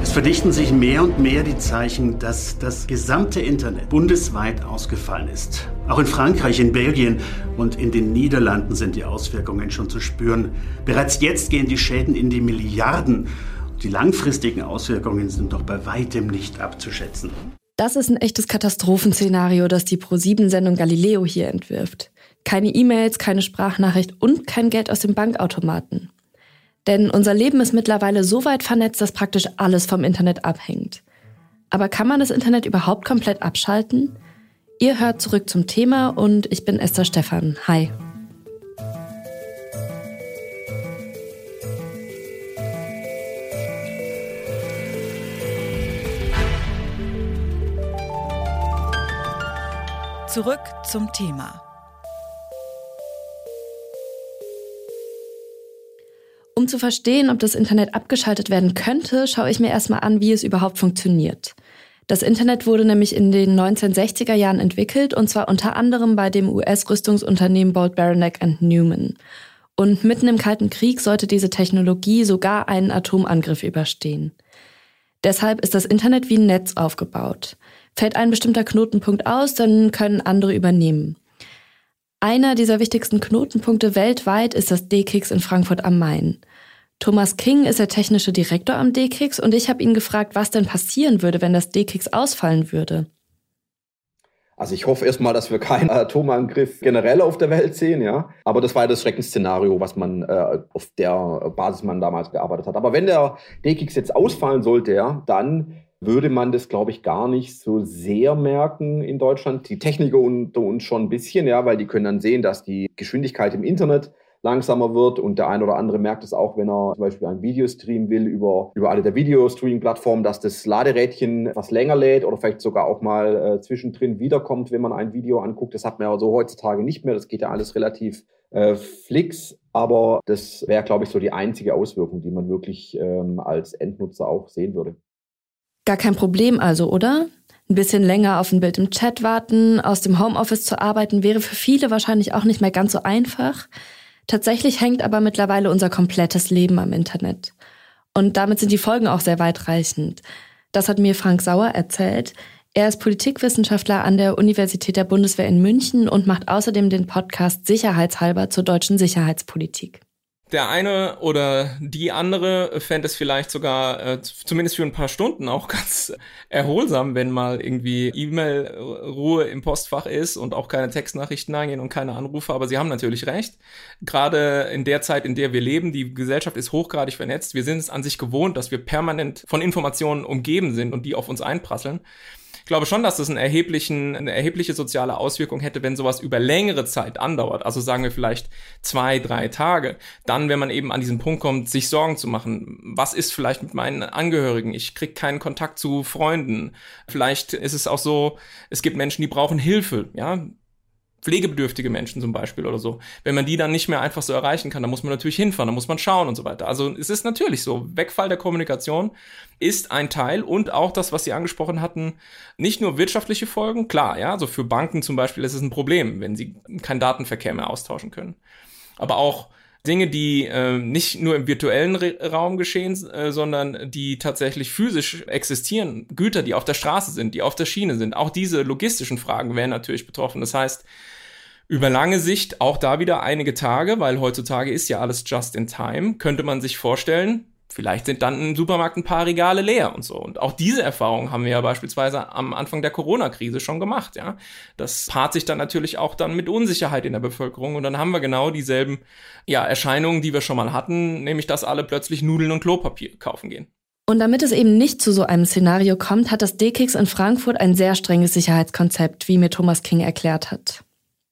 Es verdichten sich mehr und mehr die Zeichen, dass das gesamte Internet bundesweit ausgefallen ist. Auch in Frankreich, in Belgien und in den Niederlanden sind die Auswirkungen schon zu spüren. Bereits jetzt gehen die Schäden in die Milliarden. Die langfristigen Auswirkungen sind doch bei weitem nicht abzuschätzen. Das ist ein echtes Katastrophenszenario, das die Pro7-Sendung Galileo hier entwirft. Keine E-Mails, keine Sprachnachricht und kein Geld aus dem Bankautomaten. Denn unser Leben ist mittlerweile so weit vernetzt, dass praktisch alles vom Internet abhängt. Aber kann man das Internet überhaupt komplett abschalten? Ihr hört zurück zum Thema und ich bin Esther Stephan. Hi. Zurück zum Thema. Um zu verstehen, ob das Internet abgeschaltet werden könnte, schaue ich mir erstmal an, wie es überhaupt funktioniert. Das Internet wurde nämlich in den 1960er Jahren entwickelt und zwar unter anderem bei dem US-Rüstungsunternehmen Bolt Beranek Newman. Und mitten im Kalten Krieg sollte diese Technologie sogar einen Atomangriff überstehen. Deshalb ist das Internet wie ein Netz aufgebaut. Fällt ein bestimmter Knotenpunkt aus, dann können andere übernehmen. Einer dieser wichtigsten Knotenpunkte weltweit ist das D-Kix in Frankfurt am Main. Thomas King ist der technische Direktor am D-Kix und ich habe ihn gefragt, was denn passieren würde, wenn das D-Kix ausfallen würde. Also ich hoffe erstmal, dass wir keinen Atomangriff generell auf der Welt sehen, ja. Aber das war ja das Schreckensszenario, was man äh, auf der Basis man damals gearbeitet hat. Aber wenn der D-Kix jetzt ausfallen sollte, ja, dann würde man das, glaube ich, gar nicht so sehr merken in Deutschland. Die Techniker unter uns schon ein bisschen, ja, weil die können dann sehen, dass die Geschwindigkeit im Internet langsamer wird und der ein oder andere merkt es auch, wenn er zum Beispiel ein Video streamen will über, über alle der Videostreaming-Plattformen, dass das Laderädchen etwas länger lädt oder vielleicht sogar auch mal äh, zwischendrin wiederkommt, wenn man ein Video anguckt. Das hat man ja so heutzutage nicht mehr. Das geht ja alles relativ äh, flix. Aber das wäre, glaube ich, so die einzige Auswirkung, die man wirklich ähm, als Endnutzer auch sehen würde. Gar kein Problem also, oder? Ein bisschen länger auf ein Bild im Chat warten, aus dem Homeoffice zu arbeiten, wäre für viele wahrscheinlich auch nicht mehr ganz so einfach. Tatsächlich hängt aber mittlerweile unser komplettes Leben am Internet. Und damit sind die Folgen auch sehr weitreichend. Das hat mir Frank Sauer erzählt. Er ist Politikwissenschaftler an der Universität der Bundeswehr in München und macht außerdem den Podcast Sicherheitshalber zur deutschen Sicherheitspolitik der eine oder die andere fände es vielleicht sogar äh, zumindest für ein paar Stunden auch ganz erholsam, wenn mal irgendwie E-Mail-Ruhe im Postfach ist und auch keine Textnachrichten eingehen und keine Anrufe. Aber Sie haben natürlich recht. Gerade in der Zeit, in der wir leben, die Gesellschaft ist hochgradig vernetzt. Wir sind es an sich gewohnt, dass wir permanent von Informationen umgeben sind und die auf uns einprasseln glaube schon, dass das einen erheblichen, eine erhebliche soziale Auswirkung hätte, wenn sowas über längere Zeit andauert. Also sagen wir vielleicht zwei, drei Tage. Dann, wenn man eben an diesen Punkt kommt, sich Sorgen zu machen. Was ist vielleicht mit meinen Angehörigen? Ich kriege keinen Kontakt zu Freunden. Vielleicht ist es auch so, es gibt Menschen, die brauchen Hilfe. Ja, pflegebedürftige Menschen zum Beispiel oder so. Wenn man die dann nicht mehr einfach so erreichen kann, dann muss man natürlich hinfahren, dann muss man schauen und so weiter. Also es ist natürlich so, Wegfall der Kommunikation ist ein Teil und auch das, was Sie angesprochen hatten, nicht nur wirtschaftliche Folgen, klar, ja, also für Banken zum Beispiel ist es ein Problem, wenn sie keinen Datenverkehr mehr austauschen können. Aber auch Dinge, die äh, nicht nur im virtuellen Re Raum geschehen, äh, sondern die tatsächlich physisch existieren. Güter, die auf der Straße sind, die auf der Schiene sind. Auch diese logistischen Fragen wären natürlich betroffen. Das heißt, über lange Sicht auch da wieder einige Tage, weil heutzutage ist ja alles just in time, könnte man sich vorstellen, vielleicht sind dann im Supermarkt ein paar Regale leer und so. Und auch diese Erfahrung haben wir ja beispielsweise am Anfang der Corona-Krise schon gemacht, ja. Das paart sich dann natürlich auch dann mit Unsicherheit in der Bevölkerung und dann haben wir genau dieselben, ja, Erscheinungen, die wir schon mal hatten, nämlich dass alle plötzlich Nudeln und Klopapier kaufen gehen. Und damit es eben nicht zu so einem Szenario kommt, hat das D-Kix in Frankfurt ein sehr strenges Sicherheitskonzept, wie mir Thomas King erklärt hat.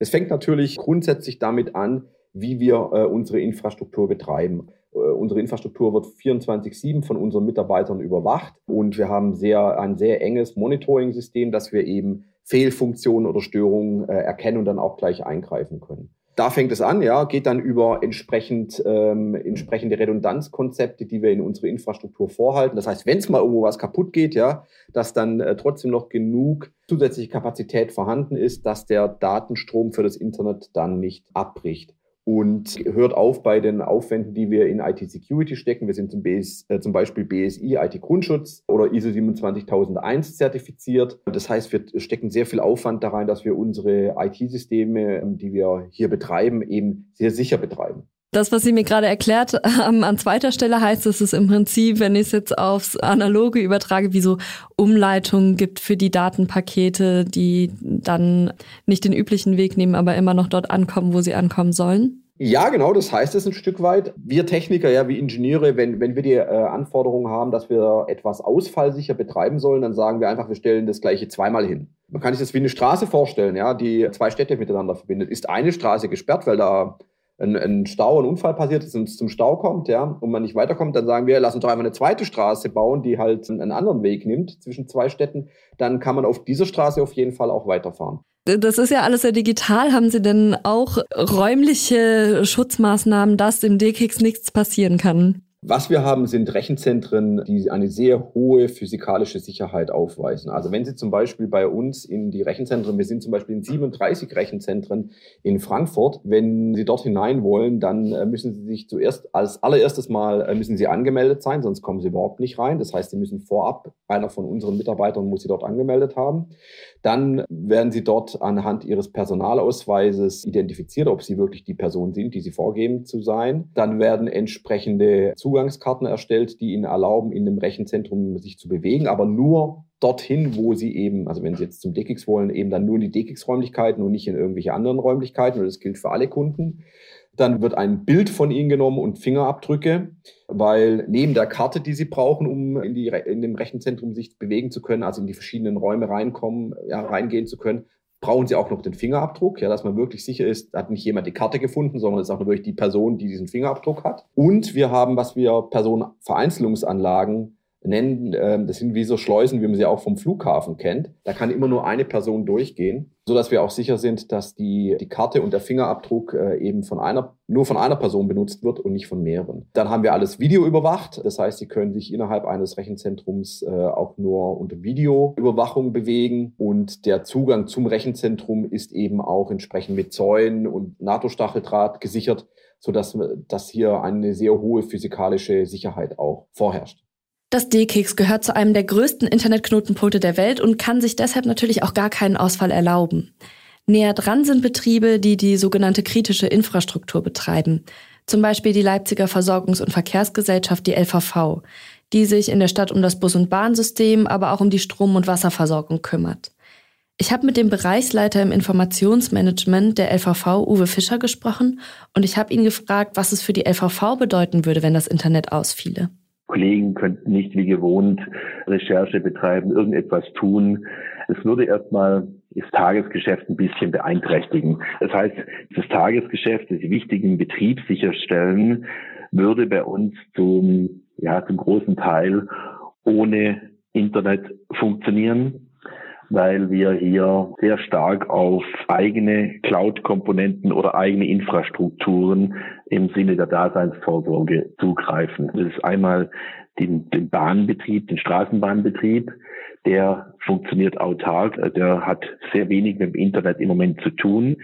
Es fängt natürlich grundsätzlich damit an, wie wir äh, unsere Infrastruktur betreiben. Äh, unsere Infrastruktur wird 24-7 von unseren Mitarbeitern überwacht und wir haben sehr, ein sehr enges Monitoring-System, dass wir eben Fehlfunktionen oder Störungen äh, erkennen und dann auch gleich eingreifen können. Da fängt es an, ja, geht dann über entsprechend, ähm, entsprechende Redundanzkonzepte, die wir in unsere Infrastruktur vorhalten. Das heißt, wenn es mal irgendwo was kaputt geht, ja, dass dann äh, trotzdem noch genug zusätzliche Kapazität vorhanden ist, dass der Datenstrom für das Internet dann nicht abbricht. Und hört auf bei den Aufwänden, die wir in IT-Security stecken. Wir sind zum, BS, äh, zum Beispiel BSI IT-Grundschutz oder ISO 27001 zertifiziert. Das heißt, wir stecken sehr viel Aufwand da rein, dass wir unsere IT-Systeme, die wir hier betreiben, eben sehr sicher betreiben. Das, was Sie mir gerade erklärt haben, an zweiter Stelle heißt, dass es im Prinzip, wenn ich es jetzt aufs Analoge übertrage, wie so Umleitungen gibt für die Datenpakete, die dann nicht den üblichen Weg nehmen, aber immer noch dort ankommen, wo sie ankommen sollen? Ja, genau, das heißt es ein Stück weit. Wir Techniker, ja, wie Ingenieure, wenn, wenn wir die äh, Anforderungen haben, dass wir etwas ausfallsicher betreiben sollen, dann sagen wir einfach, wir stellen das gleiche zweimal hin. Man kann sich das wie eine Straße vorstellen, ja, die zwei Städte miteinander verbindet. Ist eine Straße gesperrt, weil da ein, ein Stau, ein Unfall passiert ist und es zum Stau kommt, ja, und man nicht weiterkommt, dann sagen wir, lass uns doch einfach eine zweite Straße bauen, die halt einen anderen Weg nimmt zwischen zwei Städten. Dann kann man auf dieser Straße auf jeden Fall auch weiterfahren. Das ist ja alles sehr digital. Haben Sie denn auch räumliche Schutzmaßnahmen, dass im DKIX nichts passieren kann? Was wir haben, sind Rechenzentren, die eine sehr hohe physikalische Sicherheit aufweisen. Also wenn Sie zum Beispiel bei uns in die Rechenzentren, wir sind zum Beispiel in 37 Rechenzentren in Frankfurt, wenn Sie dort hinein wollen, dann äh, müssen Sie sich zuerst als allererstes Mal äh, müssen Sie angemeldet sein, sonst kommen Sie überhaupt nicht rein. Das heißt, Sie müssen vorab, einer von unseren Mitarbeitern muss Sie dort angemeldet haben. Dann werden Sie dort anhand Ihres Personalausweises identifiziert, ob Sie wirklich die Person sind, die Sie vorgeben zu sein. Dann werden entsprechende Zugangskarten erstellt, die Ihnen erlauben, in dem Rechenzentrum sich zu bewegen, aber nur dorthin, wo Sie eben, also wenn Sie jetzt zum DKIX wollen, eben dann nur in die DKIX-Räumlichkeiten und nicht in irgendwelche anderen Räumlichkeiten. Und das gilt für alle Kunden. Dann wird ein Bild von Ihnen genommen und Fingerabdrücke, weil neben der Karte, die Sie brauchen, um in, die, in dem Rechenzentrum sich bewegen zu können, also in die verschiedenen Räume reinkommen, ja, reingehen zu können, brauchen Sie auch noch den Fingerabdruck, ja, dass man wirklich sicher ist, hat nicht jemand die Karte gefunden, sondern es ist auch wirklich die Person, die diesen Fingerabdruck hat. Und wir haben, was wir Personenvereinzelungsanlagen nennen, äh, das sind wie so Schleusen, wie man sie auch vom Flughafen kennt. Da kann immer nur eine Person durchgehen, so dass wir auch sicher sind, dass die, die Karte und der Fingerabdruck äh, eben von einer, nur von einer Person benutzt wird und nicht von mehreren. Dann haben wir alles Video überwacht. Das heißt, Sie können sich innerhalb eines Rechenzentrums äh, auch nur unter Videoüberwachung bewegen und der Zugang zum Rechenzentrum ist eben auch entsprechend mit Zäunen und NATO-Stacheldraht gesichert, sodass dass hier eine sehr hohe physikalische Sicherheit auch vorherrscht. Das D-Keks gehört zu einem der größten Internetknotenpunkte der Welt und kann sich deshalb natürlich auch gar keinen Ausfall erlauben. Näher dran sind Betriebe, die die sogenannte kritische Infrastruktur betreiben. Zum Beispiel die Leipziger Versorgungs- und Verkehrsgesellschaft, die LVV, die sich in der Stadt um das Bus- und Bahnsystem, aber auch um die Strom- und Wasserversorgung kümmert. Ich habe mit dem Bereichsleiter im Informationsmanagement der LVV, Uwe Fischer, gesprochen und ich habe ihn gefragt, was es für die LVV bedeuten würde, wenn das Internet ausfiele. Kollegen könnten nicht wie gewohnt Recherche betreiben, irgendetwas tun. Es würde erstmal das Tagesgeschäft ein bisschen beeinträchtigen. Das heißt, das Tagesgeschäft, das wichtigen Betrieb sicherstellen, würde bei uns zum, ja, zum großen Teil ohne Internet funktionieren weil wir hier sehr stark auf eigene Cloud-Komponenten oder eigene Infrastrukturen im Sinne der Daseinsvorsorge zugreifen. Das ist einmal den, den Bahnbetrieb, den Straßenbahnbetrieb, der funktioniert autark, der hat sehr wenig mit dem Internet im Moment zu tun.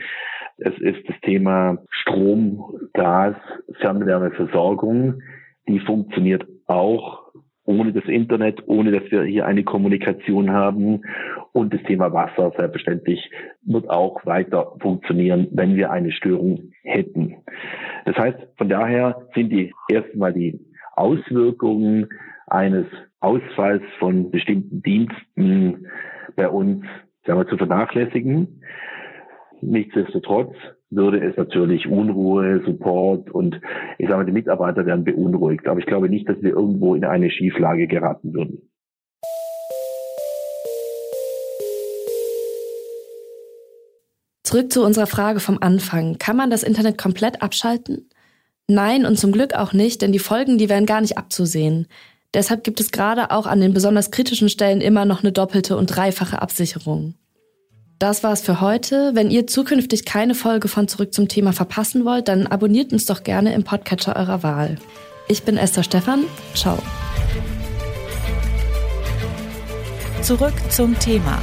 Es ist das Thema Strom, Gas, Fernwärmeversorgung, die funktioniert auch ohne das Internet, ohne dass wir hier eine Kommunikation haben. Und das Thema Wasser, selbstverständlich, wird auch weiter funktionieren, wenn wir eine Störung hätten. Das heißt, von daher sind die erstmal die Auswirkungen eines Ausfalls von bestimmten Diensten bei uns sagen wir, zu vernachlässigen. Nichtsdestotrotz würde es natürlich Unruhe, Support und ich sage mal, die Mitarbeiter werden beunruhigt. Aber ich glaube nicht, dass wir irgendwo in eine Schieflage geraten würden. Zurück zu unserer Frage vom Anfang. Kann man das Internet komplett abschalten? Nein und zum Glück auch nicht, denn die Folgen, die wären gar nicht abzusehen. Deshalb gibt es gerade auch an den besonders kritischen Stellen immer noch eine doppelte und dreifache Absicherung. Das war's für heute. Wenn ihr zukünftig keine Folge von Zurück zum Thema verpassen wollt, dann abonniert uns doch gerne im Podcatcher eurer Wahl. Ich bin Esther Stephan. Ciao. Zurück zum Thema